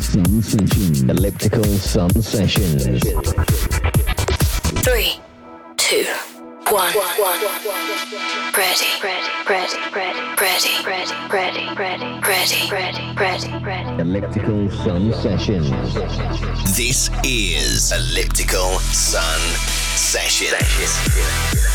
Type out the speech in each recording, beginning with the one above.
Sun Sessions. Elliptical Sun Sessions. Three, two, one. Ready, ready, ready, ready, ready, ready, ready, ready, ready, ready, ready, ready. Elliptical Sun Sessions. This is Elliptical Sun Sessions.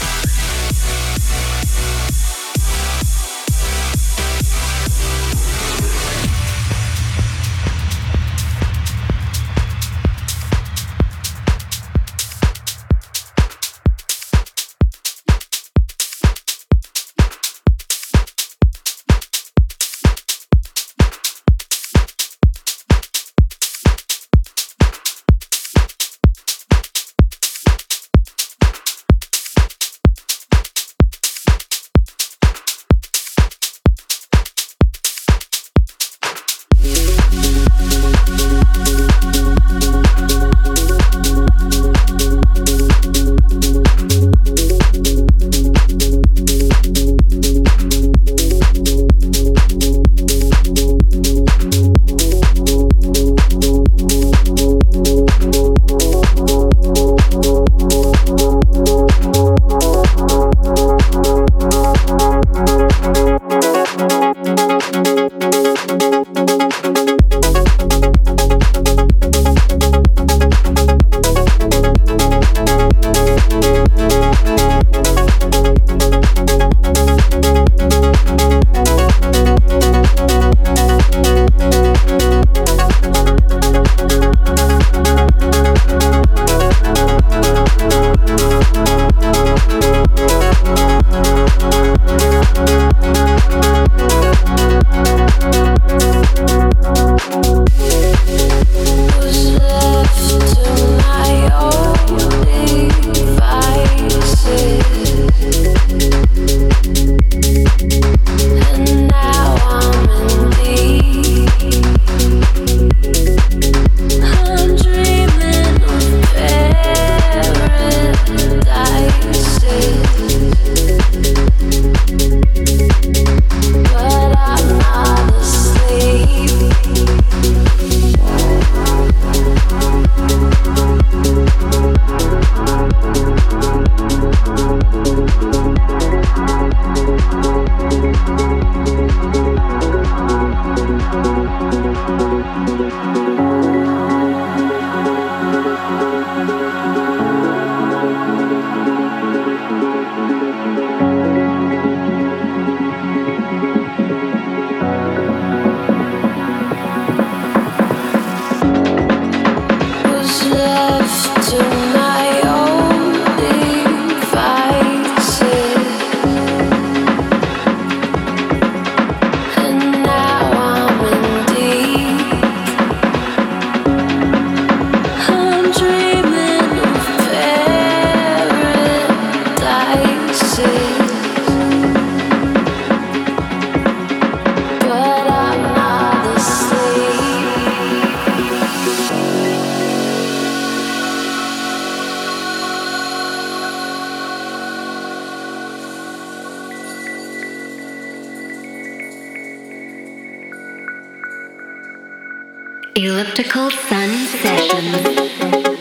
Elliptical Sun Sessions.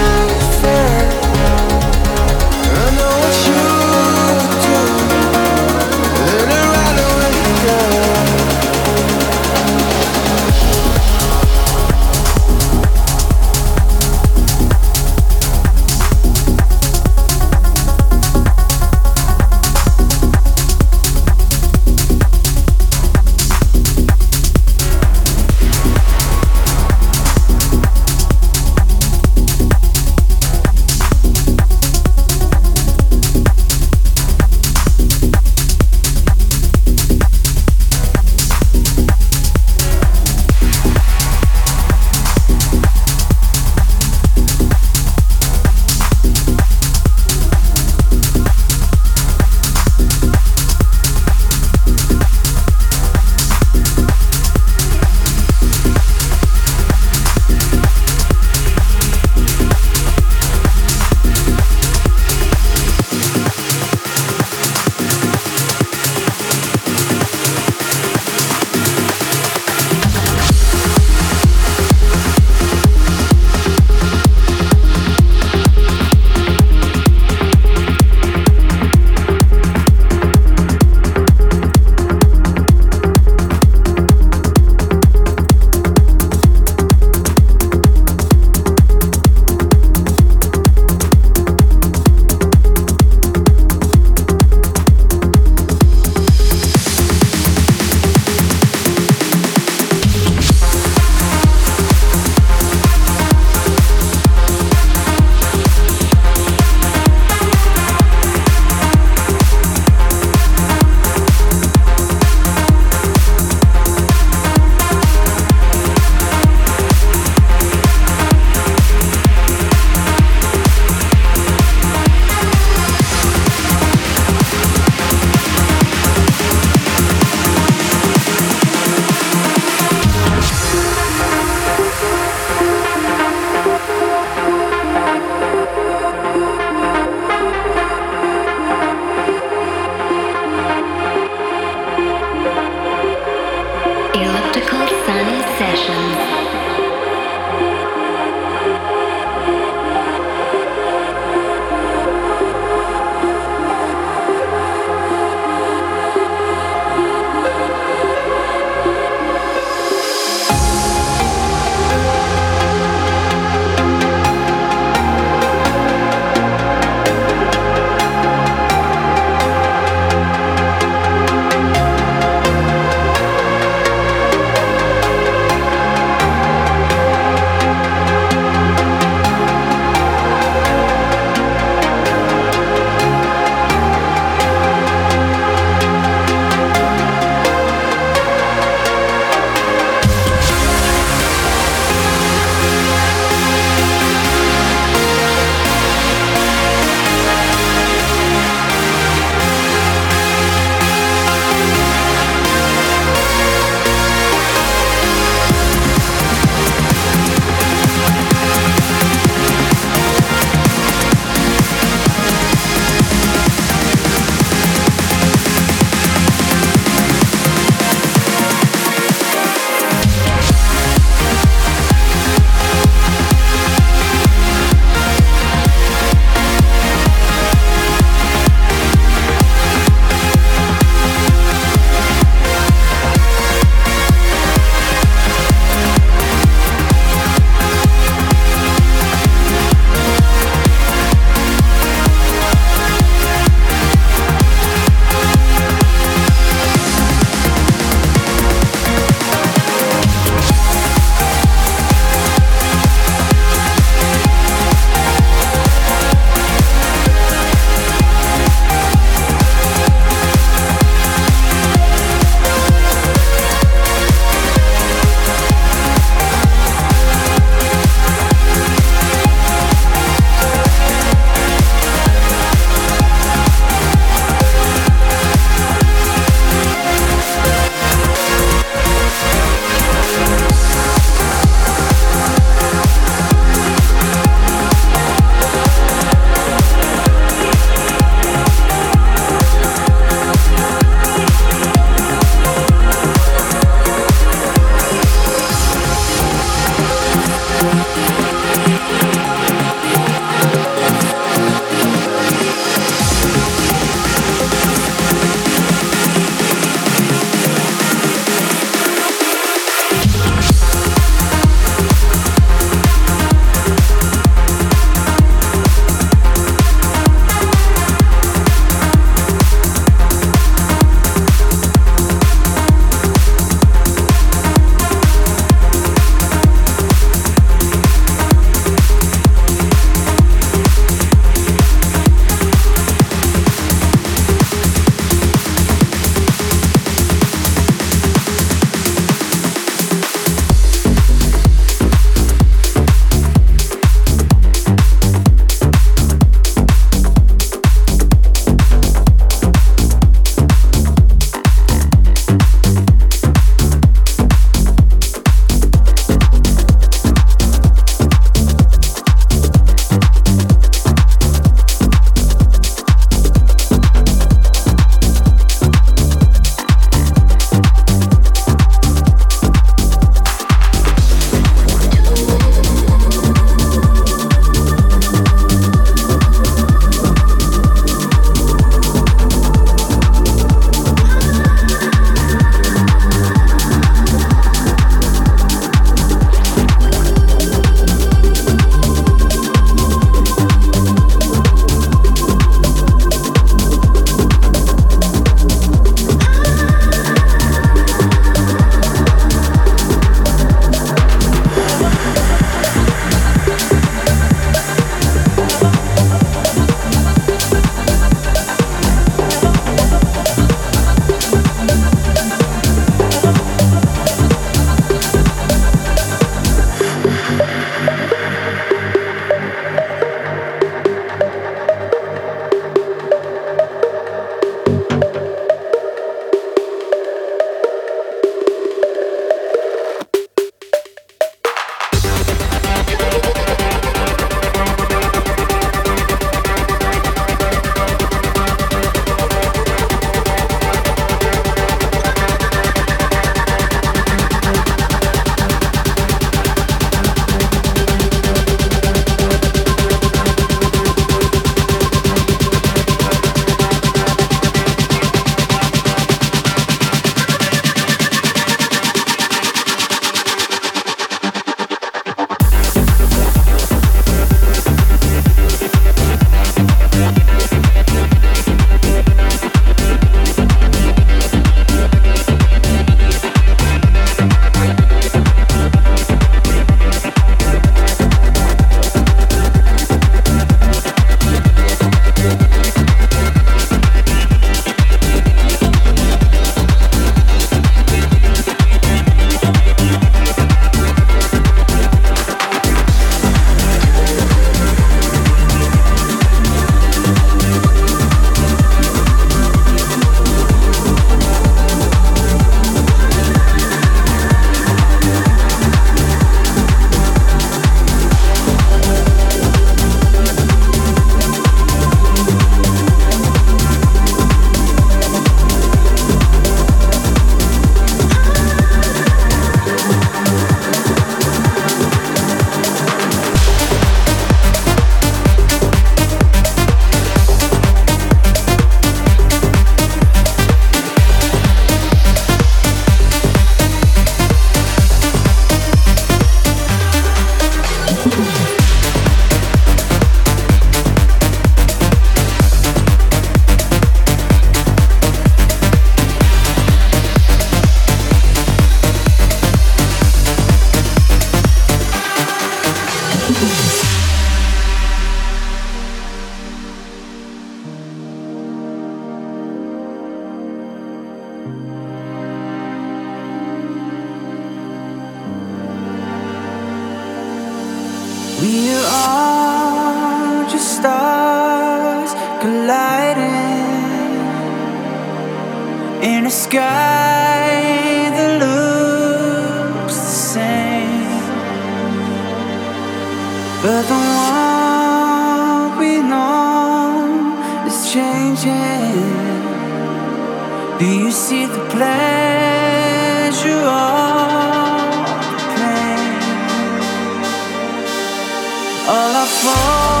all I fall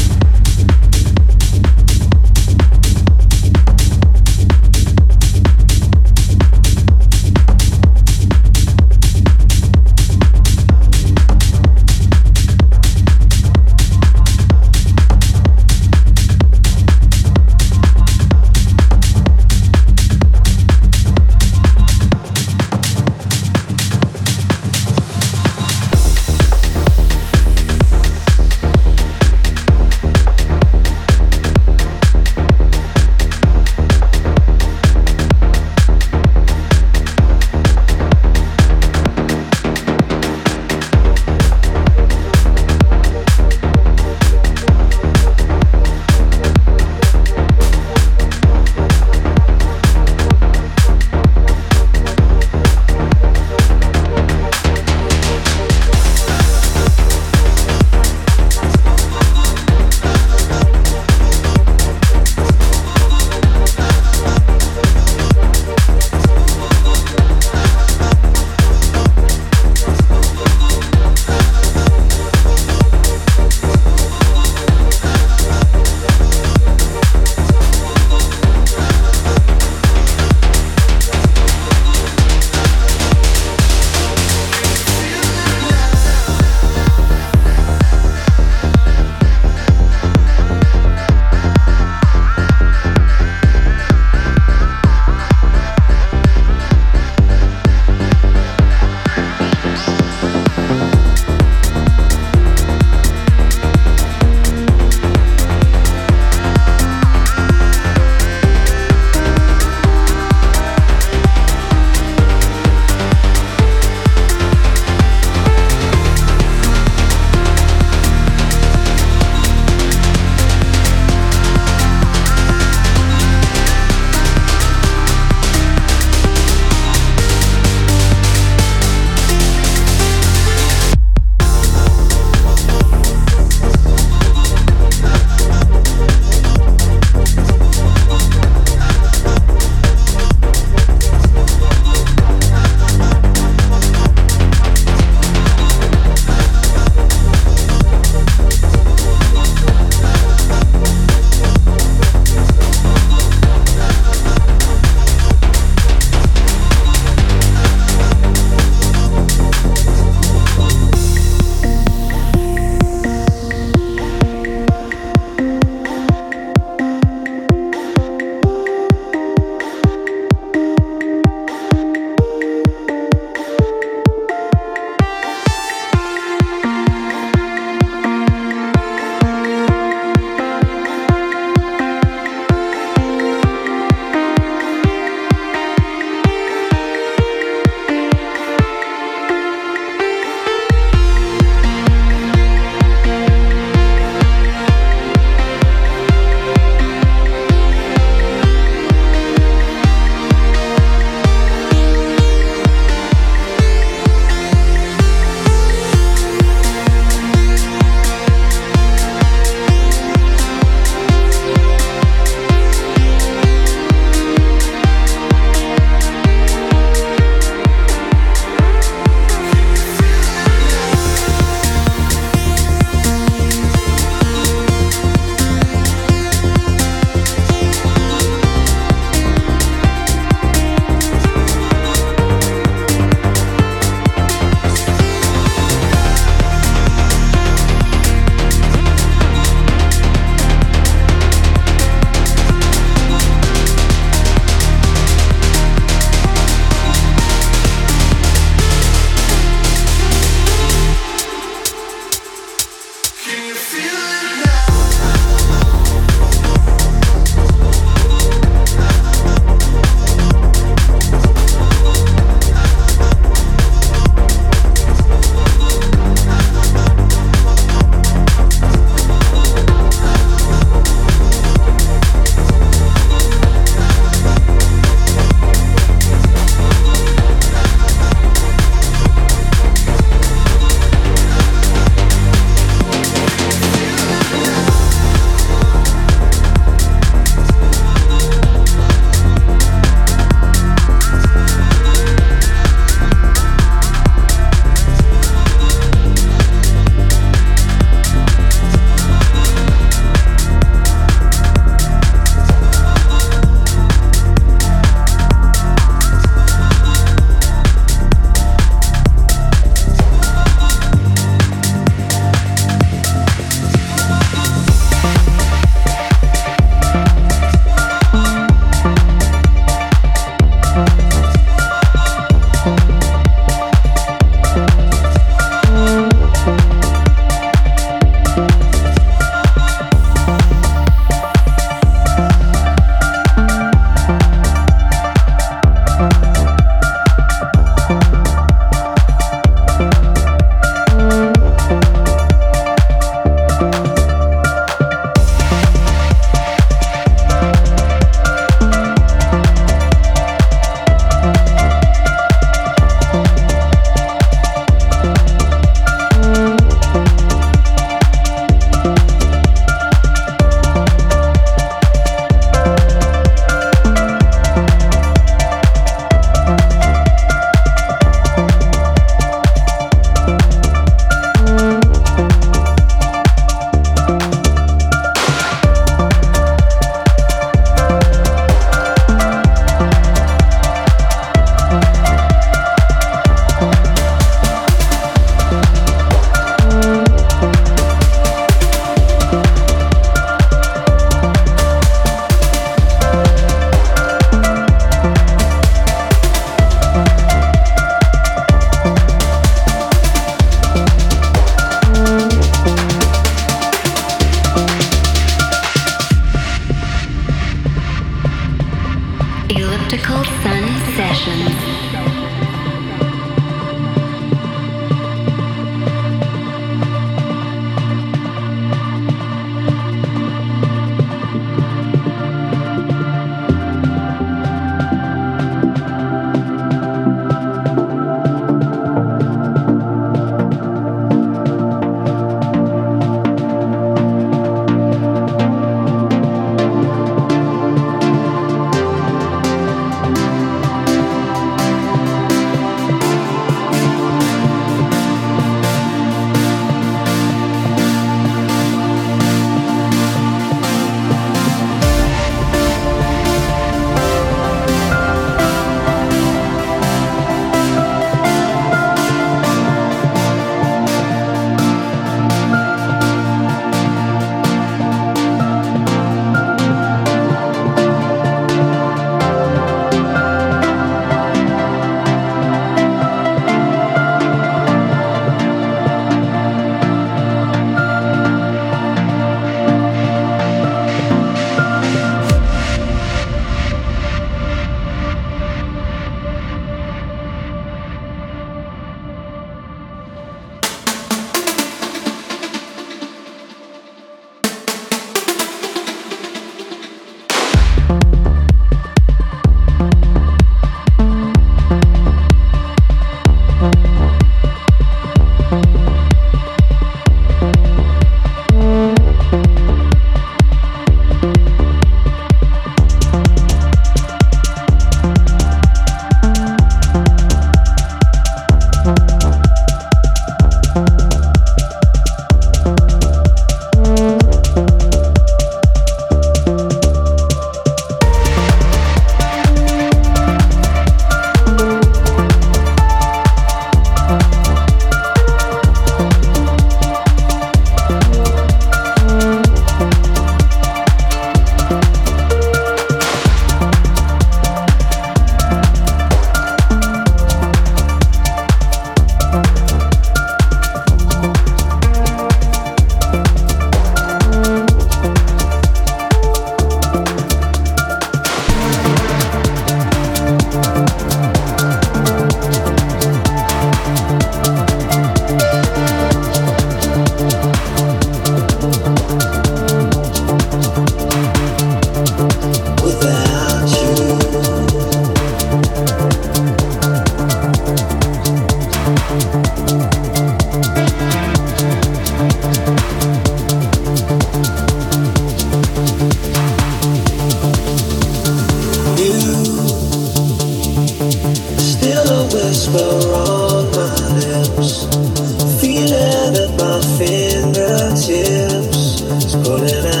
better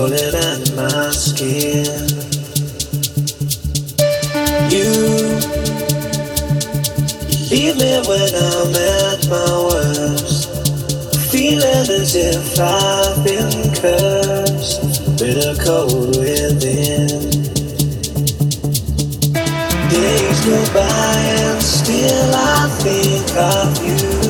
pulling at my skin. You, you leave me when I'm at my worst. Feeling as if I've been cursed. Bitter cold within. Days go by and still I think of you.